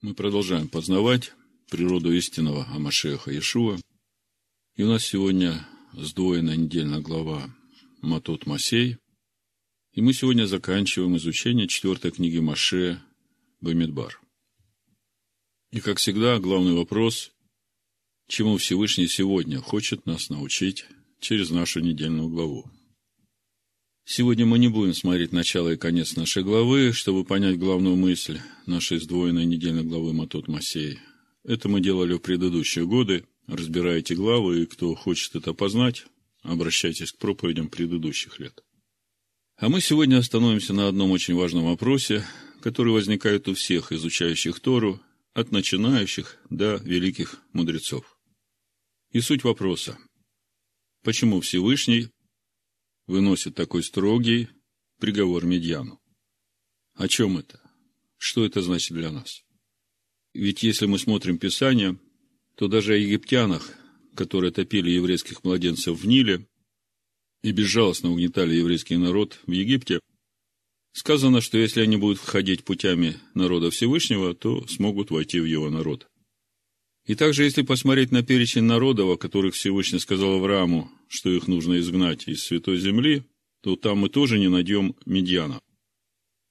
Мы продолжаем познавать природу истинного Амашеха Иешуа. И у нас сегодня сдвоенная недельная глава Матут Масей. И мы сегодня заканчиваем изучение четвертой книги Маше Бамидбар. И, как всегда, главный вопрос, чему Всевышний сегодня хочет нас научить через нашу недельную главу. Сегодня мы не будем смотреть начало и конец нашей главы, чтобы понять главную мысль нашей сдвоенной недельной главы Матот Масей. Это мы делали в предыдущие годы, разбирая эти главы, и кто хочет это познать, обращайтесь к проповедям предыдущих лет. А мы сегодня остановимся на одном очень важном вопросе, который возникает у всех изучающих Тору, от начинающих до великих мудрецов. И суть вопроса. Почему Всевышний выносит такой строгий приговор Медьяну. О чем это? Что это значит для нас? Ведь если мы смотрим Писание, то даже о египтянах, которые топили еврейских младенцев в Ниле и безжалостно угнетали еврейский народ в Египте, сказано, что если они будут входить путями народа Всевышнего, то смогут войти в его народ. И также, если посмотреть на перечень народов, о которых Всевышний сказал Аврааму, что их нужно изгнать из Святой Земли, то там мы тоже не найдем Медьяна.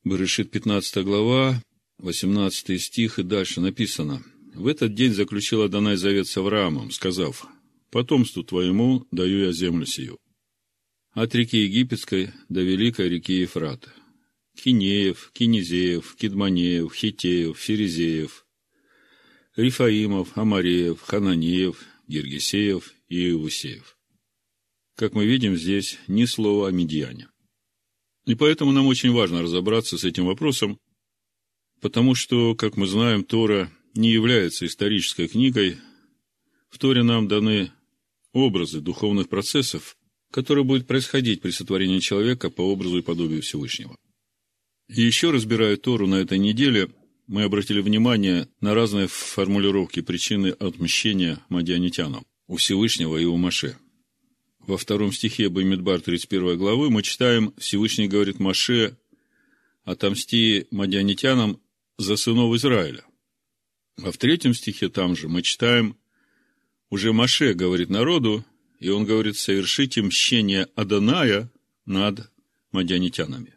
Берешит 15 глава, 18 стих и дальше написано. «В этот день заключил Адонай завет с Авраамом, сказав, «Потомству твоему даю я землю сию». От реки Египетской до великой реки Ефрата. Кинеев, Кинезеев, Кидманеев, Хитеев, Ферезеев – Рифаимов, Амареев, Хананеев, Гергисеев и Иусеев. Как мы видим, здесь ни слова о медиане. И поэтому нам очень важно разобраться с этим вопросом, потому что, как мы знаем, Тора не является исторической книгой. В Торе нам даны образы духовных процессов, которые будут происходить при сотворении человека по образу и подобию Всевышнего. И еще разбирая Тору на этой неделе – мы обратили внимание на разные формулировки причины отмщения мадианитянам у Всевышнего и у Маше. Во втором стихе Баймидбар 31 главы мы читаем, Всевышний говорит Маше, отомсти мадианитянам за сынов Израиля. А в третьем стихе там же мы читаем, уже Маше говорит народу, и он говорит, совершите мщение Аданая над мадианитянами.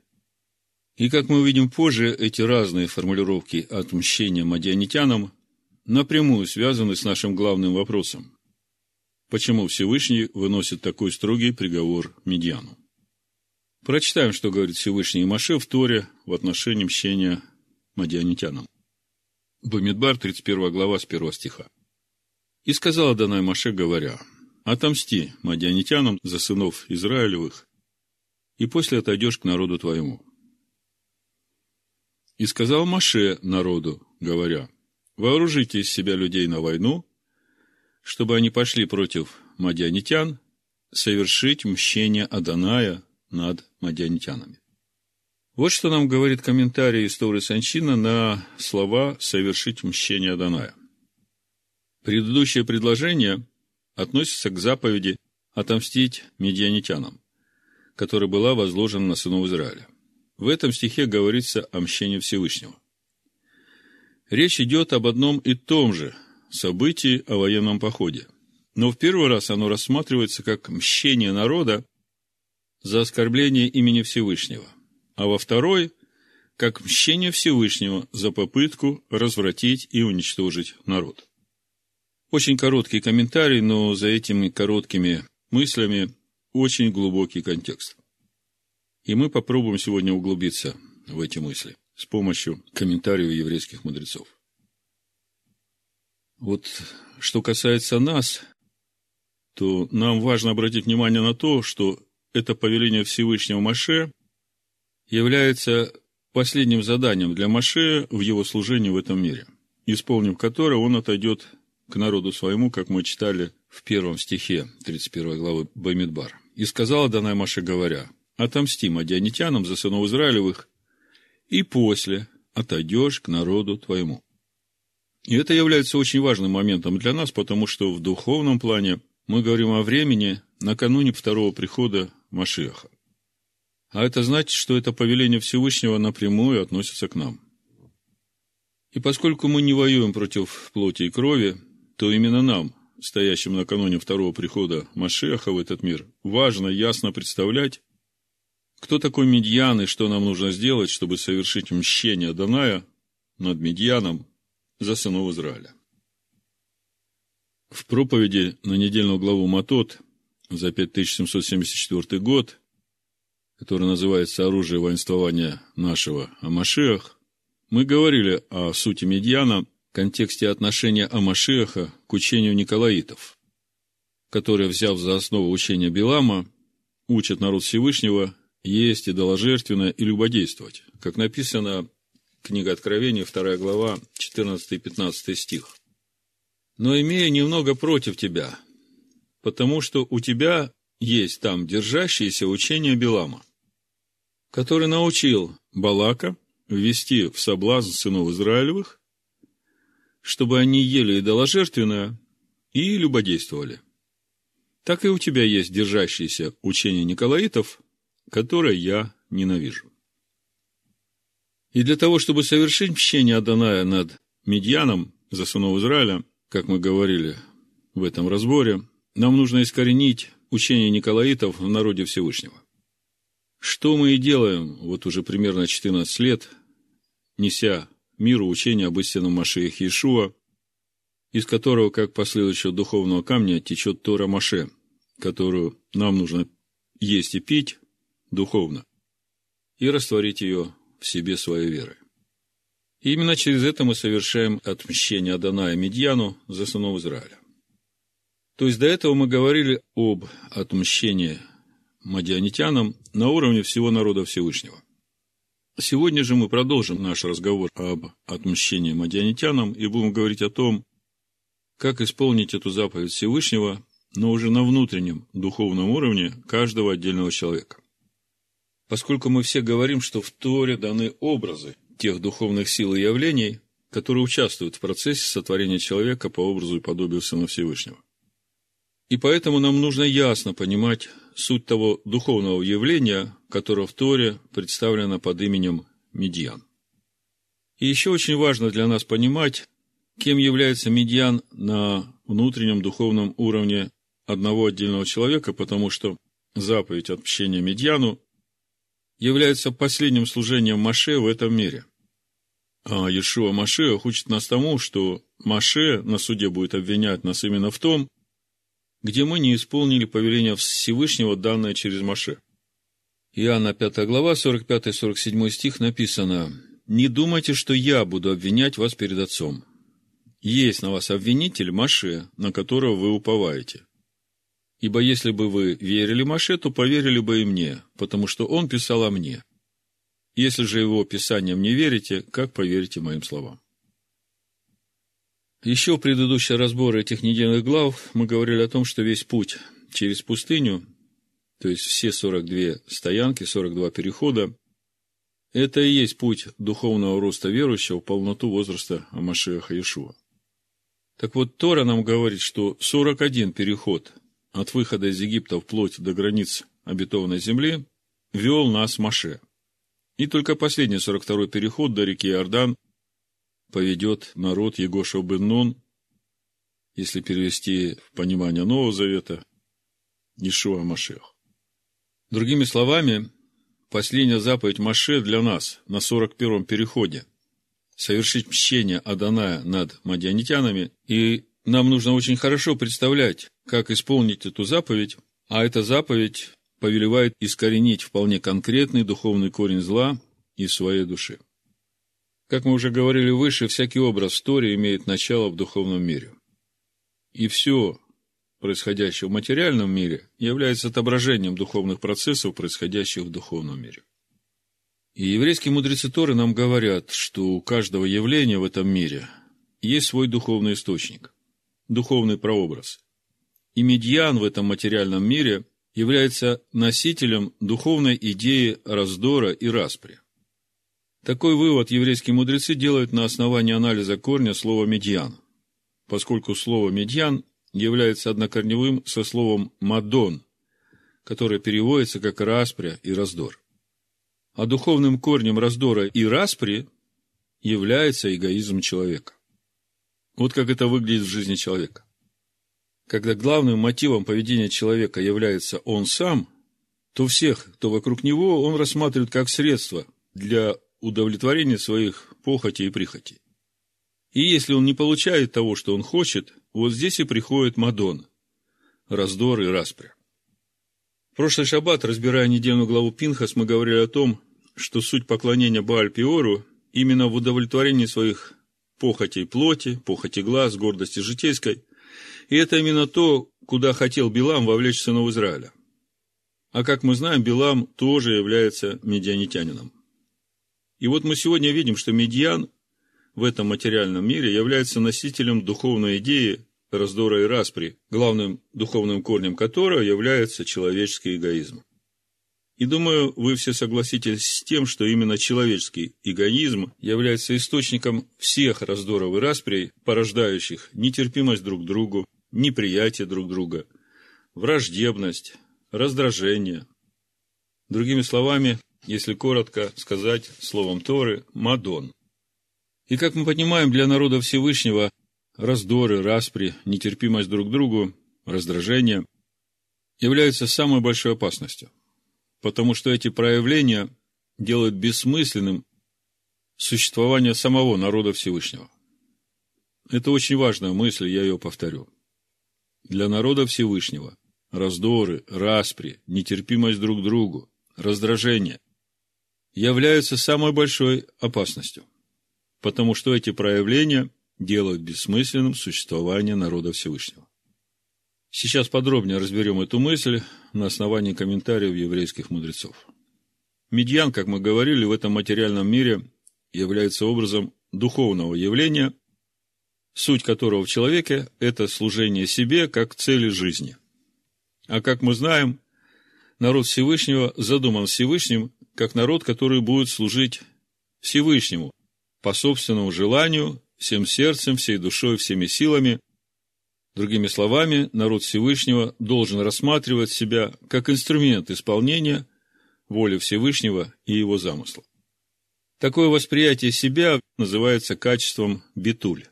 И, как мы увидим позже, эти разные формулировки отмщения мадианитянам напрямую связаны с нашим главным вопросом. Почему Всевышний выносит такой строгий приговор Медиану? Прочитаем, что говорит Всевышний Маше в Торе в отношении мщения мадианитянам. Бамидбар, 31 глава, с 1 стиха. «И сказала Данай Маше, говоря, «Отомсти мадианитянам за сынов Израилевых, и после отойдешь к народу твоему, и сказал Маше народу, говоря, вооружите из себя людей на войну, чтобы они пошли против мадианитян, совершить мщение Аданая над мадианитянами. Вот что нам говорит комментарий истории Санчина на слова «совершить мщение Аданая». Предыдущее предложение относится к заповеди отомстить медианитянам, которая была возложена на сынов Израиля. В этом стихе говорится о мщении Всевышнего. Речь идет об одном и том же событии о военном походе. Но в первый раз оно рассматривается как мщение народа за оскорбление имени Всевышнего, а во второй – как мщение Всевышнего за попытку развратить и уничтожить народ. Очень короткий комментарий, но за этими короткими мыслями очень глубокий контекст. И мы попробуем сегодня углубиться в эти мысли с помощью комментариев еврейских мудрецов. Вот что касается нас, то нам важно обратить внимание на то, что это повеление Всевышнего Маше является последним заданием для Маше в его служении в этом мире, исполнив которое он отойдет к народу своему, как мы читали в первом стихе 31 главы Бамидбар. «И сказала Данай Маше, говоря, отомсти мадианитянам за сынов Израилевых, и после отойдешь к народу твоему. И это является очень важным моментом для нас, потому что в духовном плане мы говорим о времени накануне второго прихода Машиаха. А это значит, что это повеление Всевышнего напрямую относится к нам. И поскольку мы не воюем против плоти и крови, то именно нам, стоящим накануне второго прихода Машеха в этот мир, важно ясно представлять, кто такой Медьян и что нам нужно сделать, чтобы совершить мщение Даная над Медьяном за сынов Израиля. В проповеди на недельную главу Матот за 5774 год, который называется «Оружие воинствования нашего Амашиах», мы говорили о сути Медьяна – контексте отношения Амашеха к учению Николаитов, которые, взяв за основу учения Билама, учат народ Всевышнего есть идоложертвенно и любодействовать, как написано книга Откровения, 2 глава, 14 и 15 стих. «Но имея немного против тебя, потому что у тебя есть там держащееся учение Билама, который научил Балака ввести в соблазн сынов Израилевых чтобы они ели идоложертвенное и любодействовали. Так и у тебя есть держащееся учение Николаитов, которое я ненавижу. И для того, чтобы совершить мщение Аданая над Медьяном за сынов Израиля, как мы говорили в этом разборе, нам нужно искоренить учение Николаитов в народе Всевышнего. Что мы и делаем вот уже примерно 14 лет, неся миру учение об истинном Машеях Иешуа, из которого, как последующего духовного камня, течет Тора Маше, которую нам нужно есть и пить духовно, и растворить ее в себе своей верой. И именно через это мы совершаем отмщение Адана и Медьяну за сынов Израиля. То есть до этого мы говорили об отмщении мадианитянам на уровне всего народа Всевышнего – Сегодня же мы продолжим наш разговор об отмщении мадианитянам и будем говорить о том, как исполнить эту заповедь Всевышнего, но уже на внутреннем духовном уровне каждого отдельного человека. Поскольку мы все говорим, что в Торе даны образы тех духовных сил и явлений, которые участвуют в процессе сотворения человека по образу и подобию Сына Всевышнего. И поэтому нам нужно ясно понимать суть того духовного явления, которое в Торе представлено под именем Медьян. И еще очень важно для нас понимать, кем является Медьян на внутреннем духовном уровне одного отдельного человека, потому что заповедь отпущения Медьяну является последним служением Маше в этом мире. А Иешуа Маше учит нас тому, что Маше на суде будет обвинять нас именно в том, где мы не исполнили повеление Всевышнего, данное через Маше. Иоанна 5 глава, 45-47 стих написано, «Не думайте, что я буду обвинять вас перед Отцом. Есть на вас обвинитель Маше, на которого вы уповаете. Ибо если бы вы верили Маше, то поверили бы и мне, потому что он писал о мне. Если же его писанием не верите, как поверите моим словам?» Еще в предыдущий разбор этих недельных глав мы говорили о том, что весь путь через пустыню, то есть все 42 стоянки, 42 перехода, это и есть путь духовного роста верующего в полноту возраста Амашеха Иешуа. Так вот, Тора нам говорит, что 41 переход от выхода из Египта вплоть до границ обетованной земли вел нас Маше. И только последний 42 переход до реки Иордан – поведет народ Егоша бен если перевести в понимание Нового Завета, Ишуа Машех. Другими словами, последняя заповедь Маше для нас на 41-м переходе – совершить мщение Аданая над мадианитянами, и нам нужно очень хорошо представлять, как исполнить эту заповедь, а эта заповедь повелевает искоренить вполне конкретный духовный корень зла из своей души. Как мы уже говорили выше, всякий образ истории имеет начало в духовном мире. И все происходящее в материальном мире является отображением духовных процессов, происходящих в духовном мире. И еврейские мудрецы Торы нам говорят, что у каждого явления в этом мире есть свой духовный источник, духовный прообраз. И медьян в этом материальном мире является носителем духовной идеи раздора и распри – такой вывод еврейские мудрецы делают на основании анализа корня слова «медьян», поскольку слово «медьян» является однокорневым со словом «мадон», которое переводится как «распря» и «раздор». А духовным корнем раздора и распри является эгоизм человека. Вот как это выглядит в жизни человека. Когда главным мотивом поведения человека является он сам, то всех, кто вокруг него, он рассматривает как средство для удовлетворения своих похотей и прихотей. И если он не получает того, что он хочет, вот здесь и приходит Мадон, раздор и распря. Прошлый шаббат, разбирая недельную главу Пинхас, мы говорили о том, что суть поклонения Бааль-Пиору именно в удовлетворении своих похотей плоти, похоти глаз, гордости житейской. И это именно то, куда хотел Билам вовлечь сынов Израиля. А как мы знаем, Билам тоже является медианитянином. И вот мы сегодня видим, что медиан в этом материальном мире является носителем духовной идеи раздора и распри, главным духовным корнем которого является человеческий эгоизм. И думаю, вы все согласитесь с тем, что именно человеческий эгоизм является источником всех раздоров и расприй, порождающих нетерпимость друг к другу, неприятие друг друга, враждебность, раздражение. Другими словами, если коротко сказать словом Торы, Мадон. И как мы понимаем, для народа Всевышнего раздоры, распри, нетерпимость друг к другу, раздражение являются самой большой опасностью, потому что эти проявления делают бессмысленным существование самого народа Всевышнего. Это очень важная мысль, я ее повторю. Для народа Всевышнего раздоры, распри, нетерпимость друг к другу, раздражение являются самой большой опасностью, потому что эти проявления делают бессмысленным существование народа Всевышнего. Сейчас подробнее разберем эту мысль на основании комментариев еврейских мудрецов. Медьян, как мы говорили, в этом материальном мире является образом духовного явления, суть которого в человеке – это служение себе как цели жизни. А как мы знаем, народ Всевышнего задуман Всевышним как народ, который будет служить Всевышнему по собственному желанию всем сердцем, всей душой, всеми силами. Другими словами, народ Всевышнего должен рассматривать себя как инструмент исполнения воли Всевышнего и его замысла. Такое восприятие себя называется качеством битуль.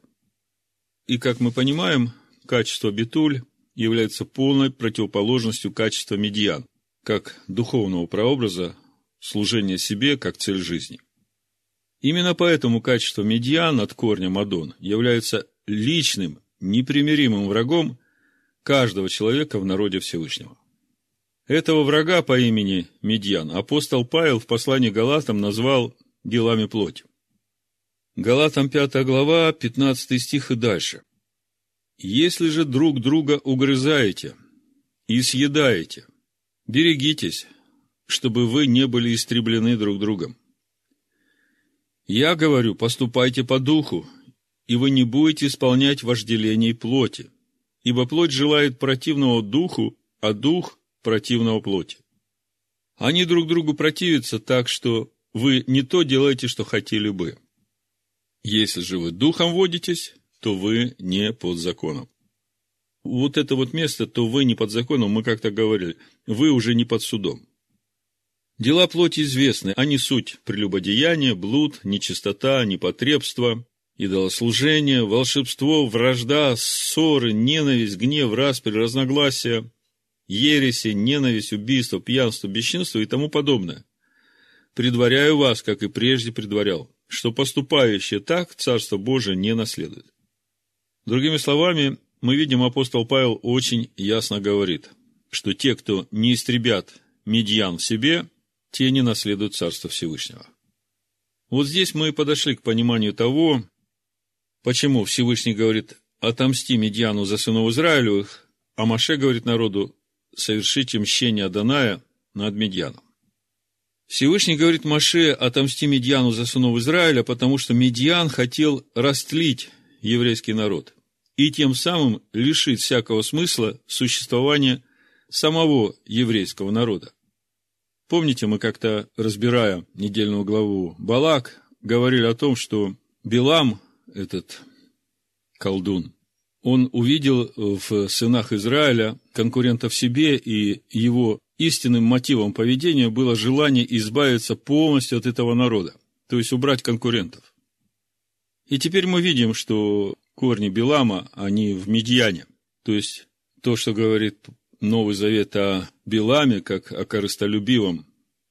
И, как мы понимаем, качество битуль является полной противоположностью качества медиан, как духовного прообраза служения себе как цель жизни. Именно поэтому качество медиан от корня Мадон является личным, непримиримым врагом каждого человека в народе Всевышнего. Этого врага по имени Медьян апостол Павел в послании Галатам назвал делами плоти. Галатам 5 глава, 15 стих и дальше. «Если же друг друга угрызаете и съедаете, берегитесь, чтобы вы не были истреблены друг другом. Я говорю, поступайте по духу, и вы не будете исполнять вожделений плоти, ибо плоть желает противного духу, а дух – противного плоти. Они друг другу противятся так, что вы не то делаете, что хотели бы. Если же вы духом водитесь, то вы не под законом. Вот это вот место, то вы не под законом, мы как-то говорили, вы уже не под судом. Дела плоти известны, они суть прелюбодеяние, блуд, нечистота, непотребство, идолослужение, волшебство, вражда, ссоры, ненависть, гнев, распри, разногласия, ереси, ненависть, убийство, пьянство, бесчинство и тому подобное. Предваряю вас, как и прежде предварял, что поступающие так Царство Божие не наследует. Другими словами, мы видим, апостол Павел очень ясно говорит, что те, кто не истребят медьян в себе – те не наследуют Царство Всевышнего. Вот здесь мы подошли к пониманию того, почему Всевышний говорит «отомсти Медьяну за сынов Израилевых», а Маше говорит народу «совершите мщение Аданая над Медьяном». Всевышний говорит Маше «отомсти Медьяну за сынов Израиля», потому что Медьян хотел растлить еврейский народ и тем самым лишить всякого смысла существования самого еврейского народа. Помните, мы как-то, разбирая недельную главу Балак, говорили о том, что Билам, этот колдун, он увидел в сынах Израиля конкурентов себе, и его истинным мотивом поведения было желание избавиться полностью от этого народа, то есть убрать конкурентов. И теперь мы видим, что корни Билама, они в Медьяне. То есть, то, что говорит Новый Завет о Биламе, как о корыстолюбивом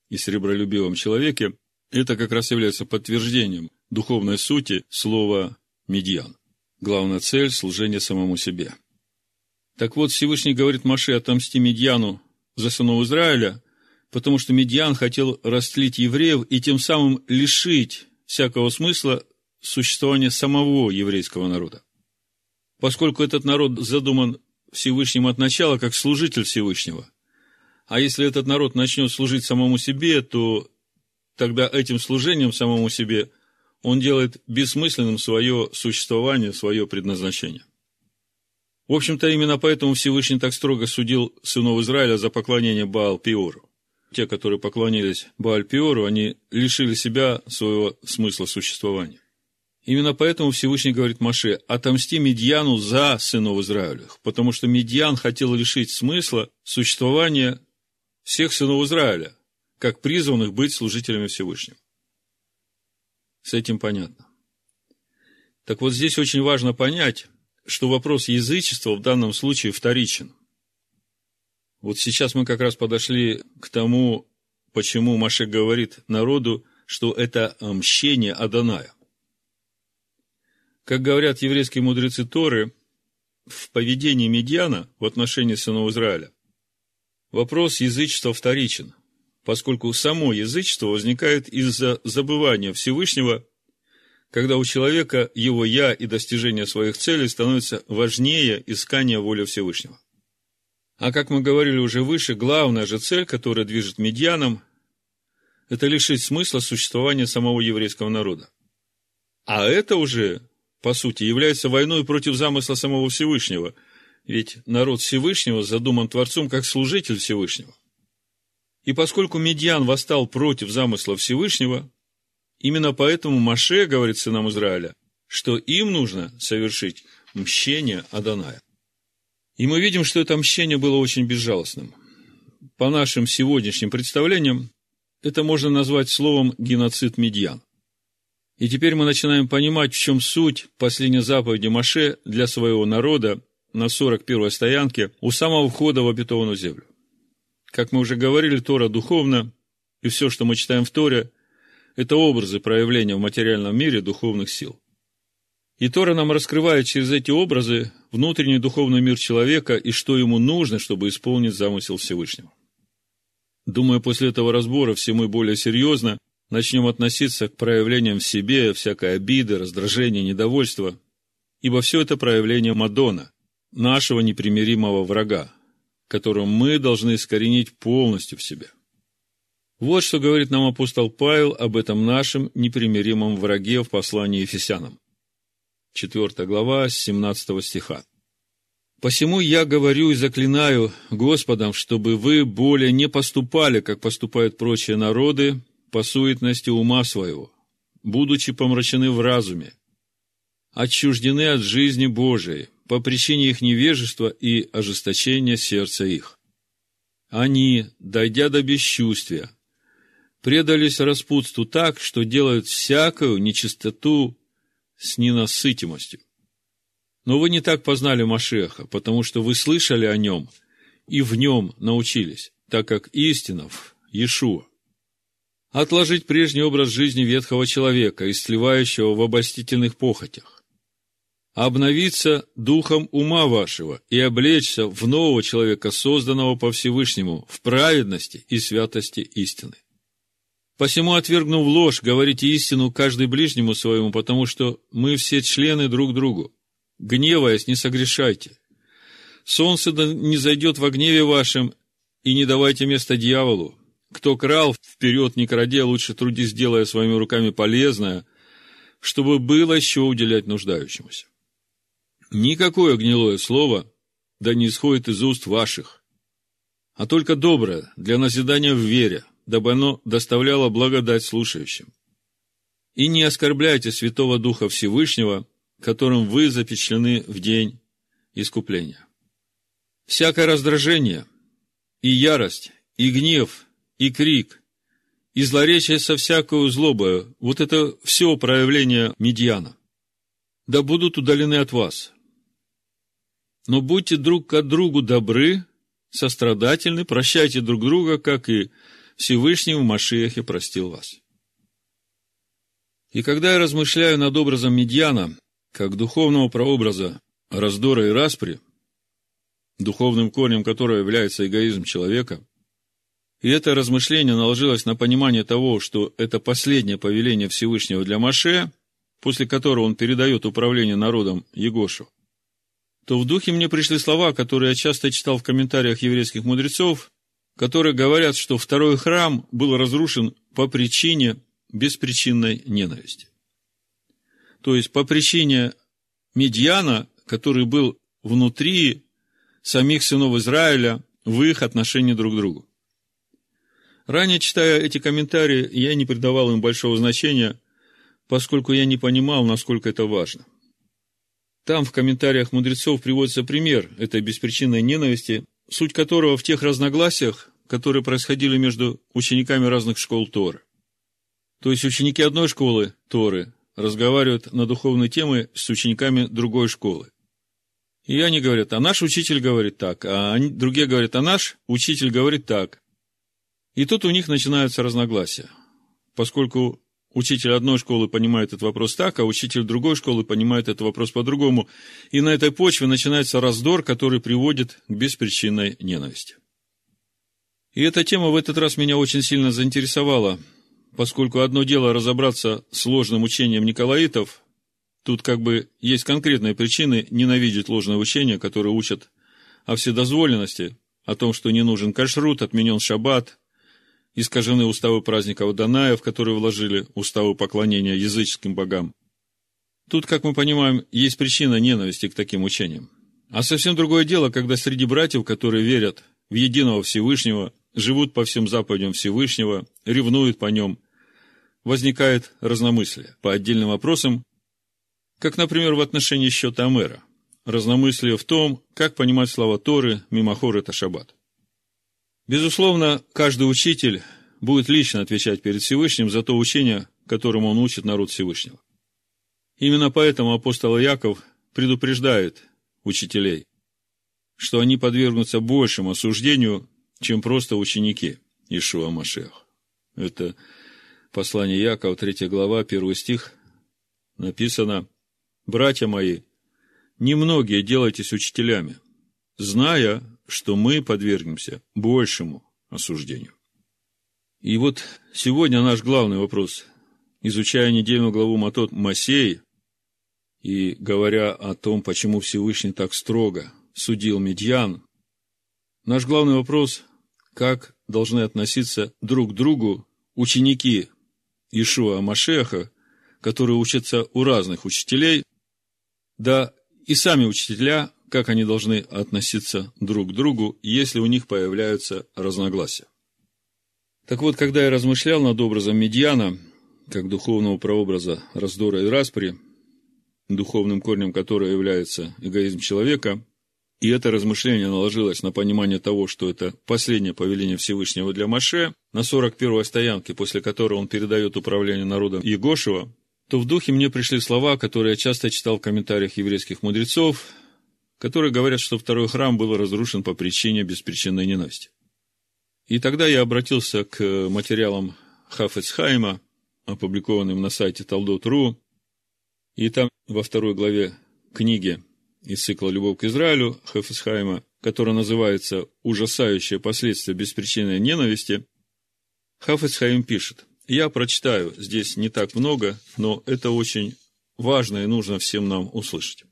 и сребролюбивом человеке, это как раз является подтверждением духовной сути слова «медьян». Главная цель – служение самому себе. Так вот, Всевышний говорит Маше отомсти Медьяну за сынов Израиля, потому что Медьян хотел растлить евреев и тем самым лишить всякого смысла существования самого еврейского народа. Поскольку этот народ задуман Всевышним от начала как служитель Всевышнего, а если этот народ начнет служить самому себе, то тогда этим служением самому себе он делает бессмысленным свое существование, свое предназначение. В общем-то, именно поэтому Всевышний так строго судил сынов Израиля за поклонение Баал-Пиору. Те, которые поклонились Бааль-Пиору, они лишили себя своего смысла существования. Именно поэтому Всевышний говорит Маше, отомсти Медьяну за сынов Израилевых, потому что Медьян хотел лишить смысла существования всех сынов Израиля, как призванных быть служителями Всевышнего. С этим понятно. Так вот здесь очень важно понять, что вопрос язычества в данном случае вторичен. Вот сейчас мы как раз подошли к тому, почему Машек говорит народу, что это мщение Аданая. Как говорят еврейские мудрецы Торы, в поведении Медьяна в отношении сынов Израиля вопрос язычества вторичен, поскольку само язычество возникает из-за забывания Всевышнего, когда у человека его «я» и достижение своих целей становятся важнее искания воли Всевышнего. А как мы говорили уже выше, главная же цель, которая движет медьяном, это лишить смысла существования самого еврейского народа. А это уже по сути, является войной против замысла самого Всевышнего, ведь народ Всевышнего задуман Творцом как служитель Всевышнего. И поскольку Медьян восстал против замысла Всевышнего, именно поэтому Маше говорит сынам Израиля, что им нужно совершить мщение Аданая. И мы видим, что это мщение было очень безжалостным. По нашим сегодняшним представлениям, это можно назвать словом геноцид Медьян. И теперь мы начинаем понимать, в чем суть последней заповеди Маше для своего народа на 41-й стоянке у самого входа в обетованную землю. Как мы уже говорили, Тора духовна, и все, что мы читаем в Торе, это образы проявления в материальном мире духовных сил. И Тора нам раскрывает через эти образы внутренний духовный мир человека и что ему нужно, чтобы исполнить замысел Всевышнего. Думаю, после этого разбора все мы более серьезно начнем относиться к проявлениям в себе всякой обиды, раздражения, недовольства, ибо все это проявление Мадона, нашего непримиримого врага, которого мы должны искоренить полностью в себе. Вот что говорит нам апостол Павел об этом нашем непримиримом враге в послании Ефесянам. 4 глава, 17 стиха. «Посему я говорю и заклинаю Господом, чтобы вы более не поступали, как поступают прочие народы, по суетности ума своего, будучи помрачены в разуме, отчуждены от жизни Божией по причине их невежества и ожесточения сердца их. Они, дойдя до бесчувствия, предались распутству так, что делают всякую нечистоту с ненасытимостью. Но вы не так познали Машеха, потому что вы слышали о нем и в нем научились, так как истина в Иешуа отложить прежний образ жизни ветхого человека, истлевающего в обольстительных похотях, обновиться духом ума вашего и облечься в нового человека, созданного по Всевышнему, в праведности и святости истины. Посему, отвергнув ложь, говорите истину каждый ближнему своему, потому что мы все члены друг другу. Гневаясь, не согрешайте. Солнце не зайдет во гневе вашем, и не давайте место дьяволу. Кто крал, вперед не краде, лучше трудись, делая своими руками полезное, чтобы было еще уделять нуждающемуся. Никакое гнилое слово да не исходит из уст ваших, а только доброе для назидания в вере, дабы оно доставляло благодать слушающим. И не оскорбляйте Святого Духа Всевышнего, которым вы запечатлены в день искупления. Всякое раздражение и ярость, и гнев, и крик, и злоречие со всякою злобою. Вот это все проявление медьяна. да будут удалены от вас. Но будьте друг к другу добры, сострадательны, прощайте друг друга, как и Всевышний в Машиахе простил вас. И когда я размышляю над образом Медьяна, как духовного прообраза раздора и распри, духовным корнем которого является эгоизм человека, и это размышление наложилось на понимание того, что это последнее повеление Всевышнего для Маше, после которого он передает управление народом Егошу, то в духе мне пришли слова, которые я часто читал в комментариях еврейских мудрецов, которые говорят, что второй храм был разрушен по причине беспричинной ненависти. То есть по причине Медьяна, который был внутри самих сынов Израиля в их отношении друг к другу. Ранее, читая эти комментарии, я не придавал им большого значения, поскольку я не понимал, насколько это важно. Там в комментариях мудрецов приводится пример этой беспричинной ненависти, суть которого в тех разногласиях, которые происходили между учениками разных школ Торы. То есть ученики одной школы Торы разговаривают на духовные темы с учениками другой школы. И они говорят, а наш учитель говорит так, а они, другие говорят, а наш учитель говорит так. И тут у них начинаются разногласия, поскольку учитель одной школы понимает этот вопрос так, а учитель другой школы понимает этот вопрос по-другому. И на этой почве начинается раздор, который приводит к беспричинной ненависти. И эта тема в этот раз меня очень сильно заинтересовала, поскольку одно дело разобраться с сложным учением Николаитов, тут как бы есть конкретные причины ненавидеть ложное учение, которое учат о вседозволенности, о том, что не нужен кашрут, отменен шаббат, искажены уставы праздников Даная, в которые вложили уставы поклонения языческим богам. Тут, как мы понимаем, есть причина ненависти к таким учениям. А совсем другое дело, когда среди братьев, которые верят в единого Всевышнего, живут по всем заповедям Всевышнего, ревнуют по нем, возникает разномыслие по отдельным вопросам, как, например, в отношении счета Амера. Разномыслие в том, как понимать слова Торы, мимохор это шаббат. Безусловно, каждый учитель будет лично отвечать перед Всевышним за то учение, которому он учит народ Всевышнего. Именно поэтому апостол Яков предупреждает учителей, что они подвергнутся большему осуждению, чем просто ученики Ишуа Машех. Это послание Якова, 3 глава, 1 стих, написано, «Братья мои, немногие делайтесь учителями, зная, что мы подвергнемся большему осуждению». И вот сегодня наш главный вопрос, изучая недельную главу Матот Масей, и говоря о том, почему Всевышний так строго судил Медьян, наш главный вопрос как должны относиться друг к другу ученики Ишуа Машеха, которые учатся у разных учителей, да и сами учителя, как они должны относиться друг к другу, если у них появляются разногласия. Так вот, когда я размышлял над образом Медьяна, как духовного прообраза раздора и распри, духовным корнем которого является эгоизм человека – и это размышление наложилось на понимание того, что это последнее повеление Всевышнего для Маше, на 41-й стоянке, после которой он передает управление народом Егошева, то в духе мне пришли слова, которые я часто читал в комментариях еврейских мудрецов, которые говорят, что второй храм был разрушен по причине беспричинной ненависти. И тогда я обратился к материалам Хафецхайма, опубликованным на сайте Талдот.ру, и там во второй главе книги из цикла «Любовь к Израилю» Хефесхайма, который называется «Ужасающие последствия беспричинной ненависти», Хафесхайм пишет, «Я прочитаю, здесь не так много, но это очень важно и нужно всем нам услышать».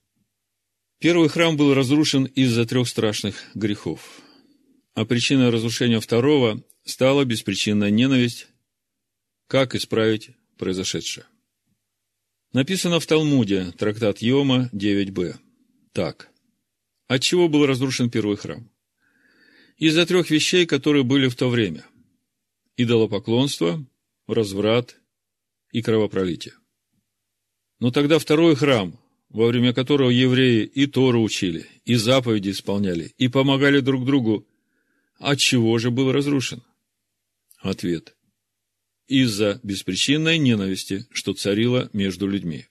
Первый храм был разрушен из-за трех страшных грехов. А причиной разрушения второго стала беспричинная ненависть. Как исправить произошедшее? Написано в Талмуде, трактат Йома 9б. Так, от чего был разрушен первый храм? Из-за трех вещей, которые были в то время. Идолопоклонство, разврат и кровопролитие. Но тогда второй храм, во время которого евреи и Тору учили, и заповеди исполняли, и помогали друг другу, от чего же был разрушен? Ответ. Из-за беспричинной ненависти, что царила между людьми.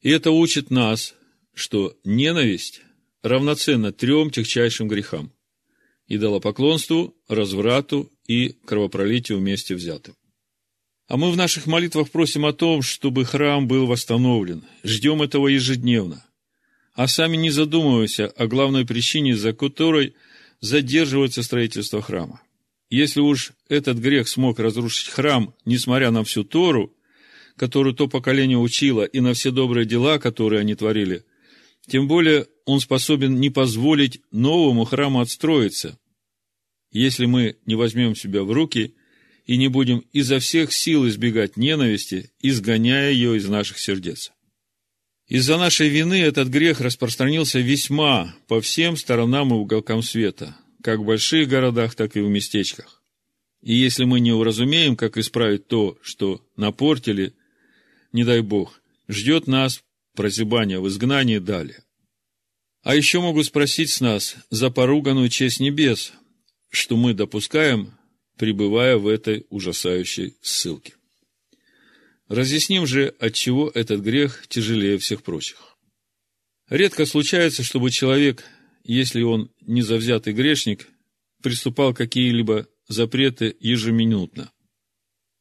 И это учит нас, что ненависть равноценна трем техчайшим грехам – идолопоклонству, разврату и кровопролитию вместе взятым. А мы в наших молитвах просим о том, чтобы храм был восстановлен. Ждем этого ежедневно. А сами не задумываемся о главной причине, за которой задерживается строительство храма. Если уж этот грех смог разрушить храм, несмотря на всю Тору, которую то поколение учило, и на все добрые дела, которые они творили, тем более он способен не позволить новому храму отстроиться, если мы не возьмем себя в руки и не будем изо всех сил избегать ненависти, изгоняя ее из наших сердец. Из-за нашей вины этот грех распространился весьма по всем сторонам и уголкам света, как в больших городах, так и в местечках. И если мы не уразумеем, как исправить то, что напортили, не дай Бог, ждет нас прозябание в изгнании далее. А еще могут спросить с нас за поруганную честь небес, что мы допускаем, пребывая в этой ужасающей ссылке. Разъясним же, от чего этот грех тяжелее всех прочих. Редко случается, чтобы человек, если он не завзятый грешник, приступал какие-либо запреты ежеминутно.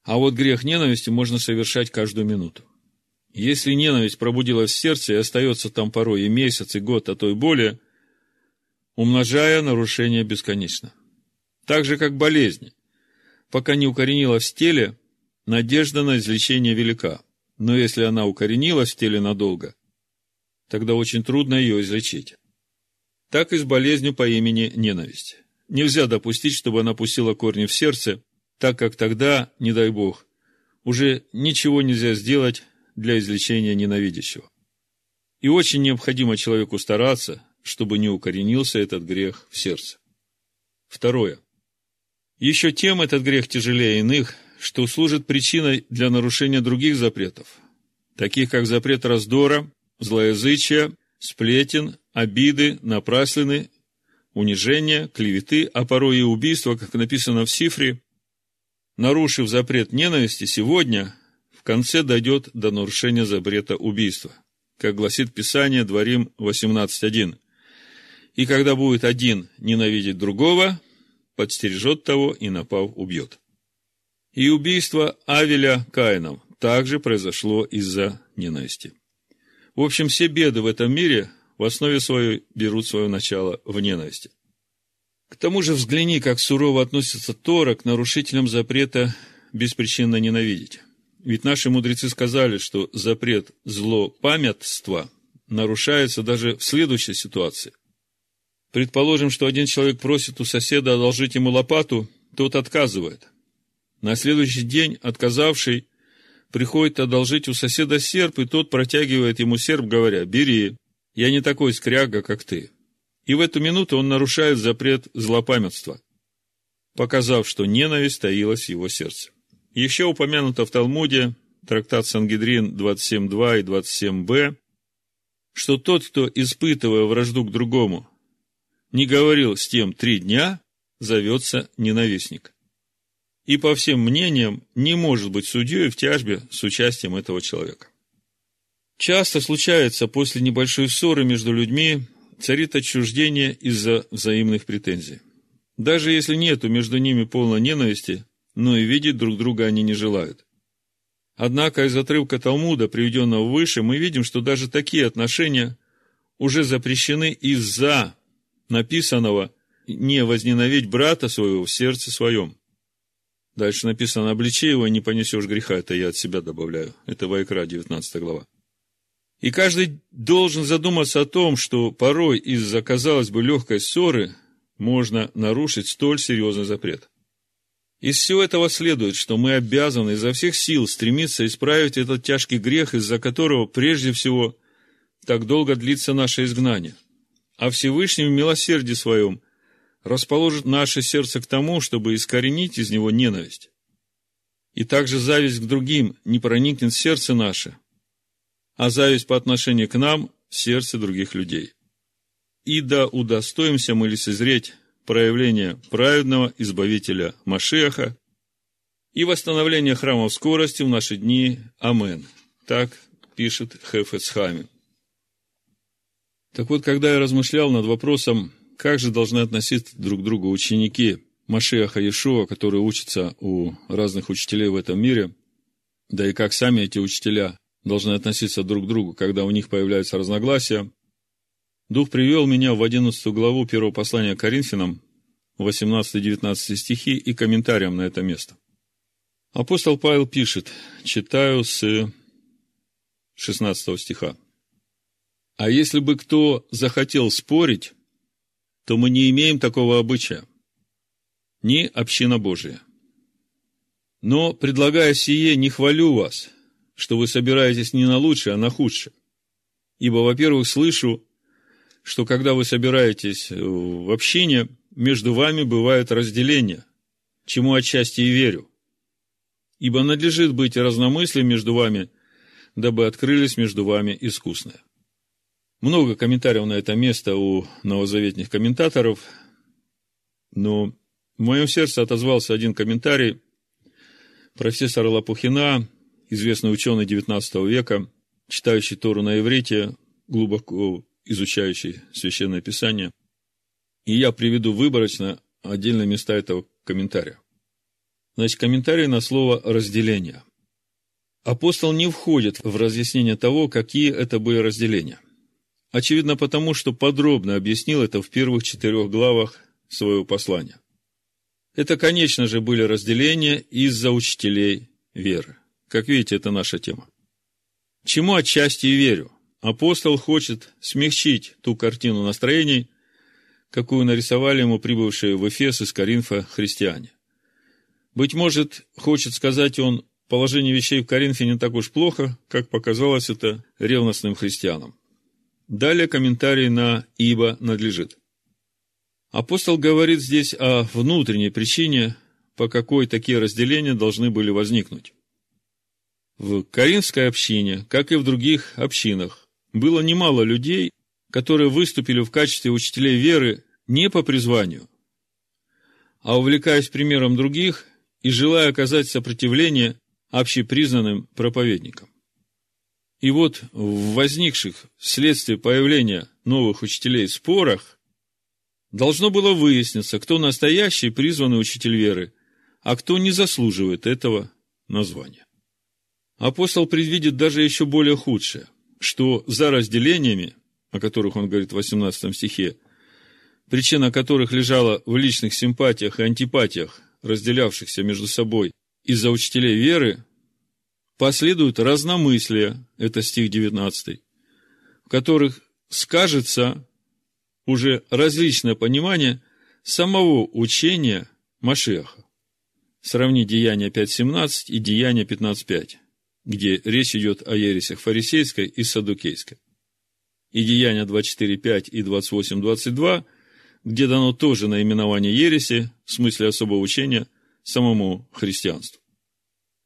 А вот грех ненависти можно совершать каждую минуту. Если ненависть пробудилась в сердце и остается там порой и месяц, и год, а то и более, умножая нарушение бесконечно. Так же, как болезни. Пока не укоренилась в теле, Надежда на излечение велика, но если она укоренилась в теле надолго, тогда очень трудно ее излечить. Так и с болезнью по имени ненависть. Нельзя допустить, чтобы она пустила корни в сердце, так как тогда, не дай Бог, уже ничего нельзя сделать для излечения ненавидящего. И очень необходимо человеку стараться, чтобы не укоренился этот грех в сердце. Второе. Еще тем этот грех тяжелее иных, что служит причиной для нарушения других запретов, таких как запрет раздора, злоязычия, сплетен, обиды, напраслины, унижения, клеветы, а порой и убийства, как написано в Сифре, нарушив запрет ненависти, сегодня в конце дойдет до нарушения запрета убийства, как гласит Писание Дворим 18.1. И когда будет один ненавидеть другого, подстережет того и напав убьет. И убийство Авеля Каином также произошло из-за ненависти. В общем, все беды в этом мире в основе своей берут свое начало в ненависти. К тому же взгляни, как сурово относится Тора к нарушителям запрета беспричинно ненавидеть. Ведь наши мудрецы сказали, что запрет злопамятства нарушается даже в следующей ситуации. Предположим, что один человек просит у соседа одолжить ему лопату, тот отказывает. На следующий день отказавший приходит одолжить у соседа серп, и тот протягивает ему серп, говоря, «Бери, я не такой скряга, как ты». И в эту минуту он нарушает запрет злопамятства, показав, что ненависть таилась в его сердце. Еще упомянуто в Талмуде, трактат Сангидрин 27.2 и 27b, что тот, кто, испытывая вражду к другому, не говорил с тем три дня, зовется ненавистник и, по всем мнениям, не может быть судьей в тяжбе с участием этого человека. Часто случается после небольшой ссоры между людьми царит отчуждение из-за взаимных претензий. Даже если нету между ними полной ненависти, но и видеть друг друга они не желают. Однако из отрывка Талмуда, приведенного выше, мы видим, что даже такие отношения уже запрещены из-за написанного «не возненавидь брата своего в сердце своем». Дальше написано, обличи его, не понесешь греха. Это я от себя добавляю. Это Вайкра, 19 глава. И каждый должен задуматься о том, что порой из-за, казалось бы, легкой ссоры можно нарушить столь серьезный запрет. Из всего этого следует, что мы обязаны изо всех сил стремиться исправить этот тяжкий грех, из-за которого прежде всего так долго длится наше изгнание. А Всевышний в милосердии своем – расположит наше сердце к тому, чтобы искоренить из него ненависть. И также зависть к другим не проникнет в сердце наше, а зависть по отношению к нам в сердце других людей. И да удостоимся мы лицезреть проявление праведного Избавителя Машеха и восстановление храма в скорости в наши дни. Амен. Так пишет Хефец Хамин. Так вот, когда я размышлял над вопросом, как же должны относиться друг к другу ученики Машеха Иешуа, которые учатся у разных учителей в этом мире, да и как сами эти учителя должны относиться друг к другу, когда у них появляются разногласия, Дух привел меня в 11 главу первого послания к Коринфянам, 18-19 стихи и комментариям на это место. Апостол Павел пишет, читаю с 16 стиха. «А если бы кто захотел спорить, то мы не имеем такого обычая, ни община Божия. Но, предлагая сие, не хвалю вас, что вы собираетесь не на лучшее, а на худшее. Ибо, во-первых, слышу, что когда вы собираетесь в общине, между вами бывает разделение, чему отчасти и верю. Ибо надлежит быть разномыслием между вами, дабы открылись между вами искусные. Много комментариев на это место у новозаветных комментаторов, но в моем сердце отозвался один комментарий профессора Лопухина, известный ученый XIX века, читающий Тору на иврите, глубоко изучающий Священное Писание. И я приведу выборочно отдельные места этого комментария. Значит, комментарий на слово «разделение». Апостол не входит в разъяснение того, какие это были разделения – Очевидно потому, что подробно объяснил это в первых четырех главах своего послания. Это, конечно же, были разделения из-за учителей веры. Как видите, это наша тема. Чему отчасти и верю. Апостол хочет смягчить ту картину настроений, какую нарисовали ему прибывшие в Эфес из Коринфа христиане. Быть может, хочет сказать он, положение вещей в Коринфе не так уж плохо, как показалось это ревностным христианам. Далее комментарий на «ибо надлежит». Апостол говорит здесь о внутренней причине, по какой такие разделения должны были возникнуть. В Каринской общине, как и в других общинах, было немало людей, которые выступили в качестве учителей веры не по призванию, а увлекаясь примером других и желая оказать сопротивление общепризнанным проповедникам. И вот в возникших вследствие появления новых учителей спорах должно было выясниться, кто настоящий призванный учитель веры, а кто не заслуживает этого названия. Апостол предвидит даже еще более худшее, что за разделениями, о которых он говорит в 18 стихе, причина которых лежала в личных симпатиях и антипатиях, разделявшихся между собой из-за учителей веры, последуют разномыслия, это стих 19, в которых скажется уже различное понимание самого учения Машеха. Сравни Деяния 5.17 и Деяния 15.5, где речь идет о ересях фарисейской и садукейской. И Деяния 24.5 и 28.22, где дано тоже наименование ереси, в смысле особого учения, самому христианству.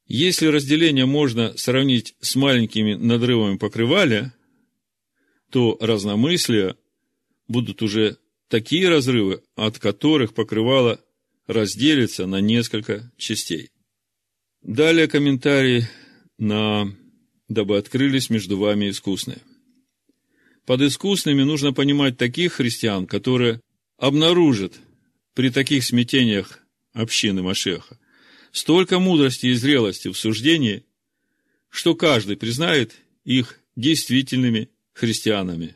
Если разделение можно сравнить с маленькими надрывами покрываля, то разномыслия будут уже такие разрывы, от которых покрывало разделится на несколько частей. Далее комментарий на «дабы открылись между вами искусные». Под искусными нужно понимать таких христиан, которые обнаружат при таких смятениях общины Машеха столько мудрости и зрелости в суждении, что каждый признает их действительными христианами.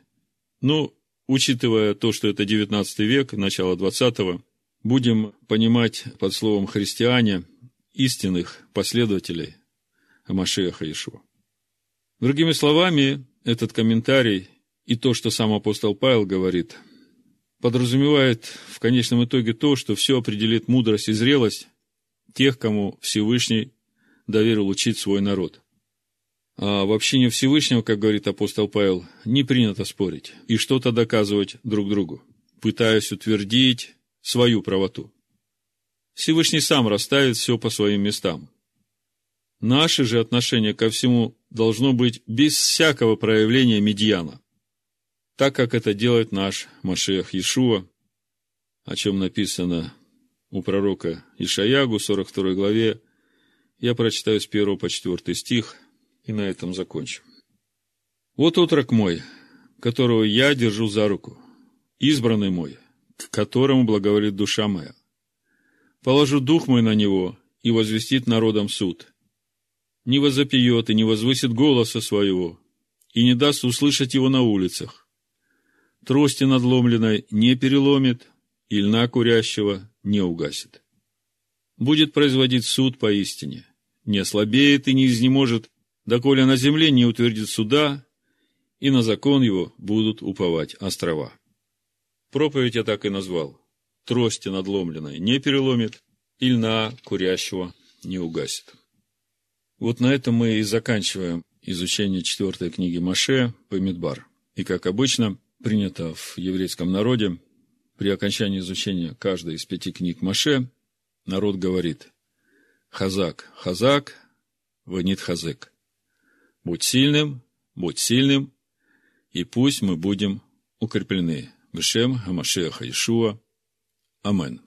Ну, учитывая то, что это 19 век, начало 20-го, будем понимать под словом «христиане» истинных последователей Машеха Иешуа. Другими словами, этот комментарий и то, что сам апостол Павел говорит, подразумевает в конечном итоге то, что все определит мудрость и зрелость тех, кому Всевышний доверил учить свой народ. А в общине Всевышнего, как говорит апостол Павел, не принято спорить и что-то доказывать друг другу, пытаясь утвердить свою правоту. Всевышний сам расставит все по своим местам. Наше же отношение ко всему должно быть без всякого проявления медиана, так как это делает наш Машех Иешуа, о чем написано у пророка Ишаягу, 42 главе. Я прочитаю с 1 по 4 стих и на этом закончу. Вот отрок мой, которого я держу за руку, избранный мой, к которому благоволит душа моя. Положу дух мой на него и возвестит народом суд. Не возопьет и не возвысит голоса своего, и не даст услышать его на улицах. Трости надломленной не переломит, и льна курящего не угасит. Будет производить суд поистине, не ослабеет и не изнеможет, доколе на земле не утвердит суда, и на закон его будут уповать острова. Проповедь я так и назвал. Трости надломленной не переломит, и льна курящего не угасит. Вот на этом мы и заканчиваем изучение четвертой книги Маше Мидбар. И, как обычно, принято в еврейском народе, при окончании изучения каждой из пяти книг Маше, народ говорит «Хазак, хазак, ванит хазек». Будь сильным, будь сильным, и пусть мы будем укреплены. Бешем Хамашеха Ишуа. Амен.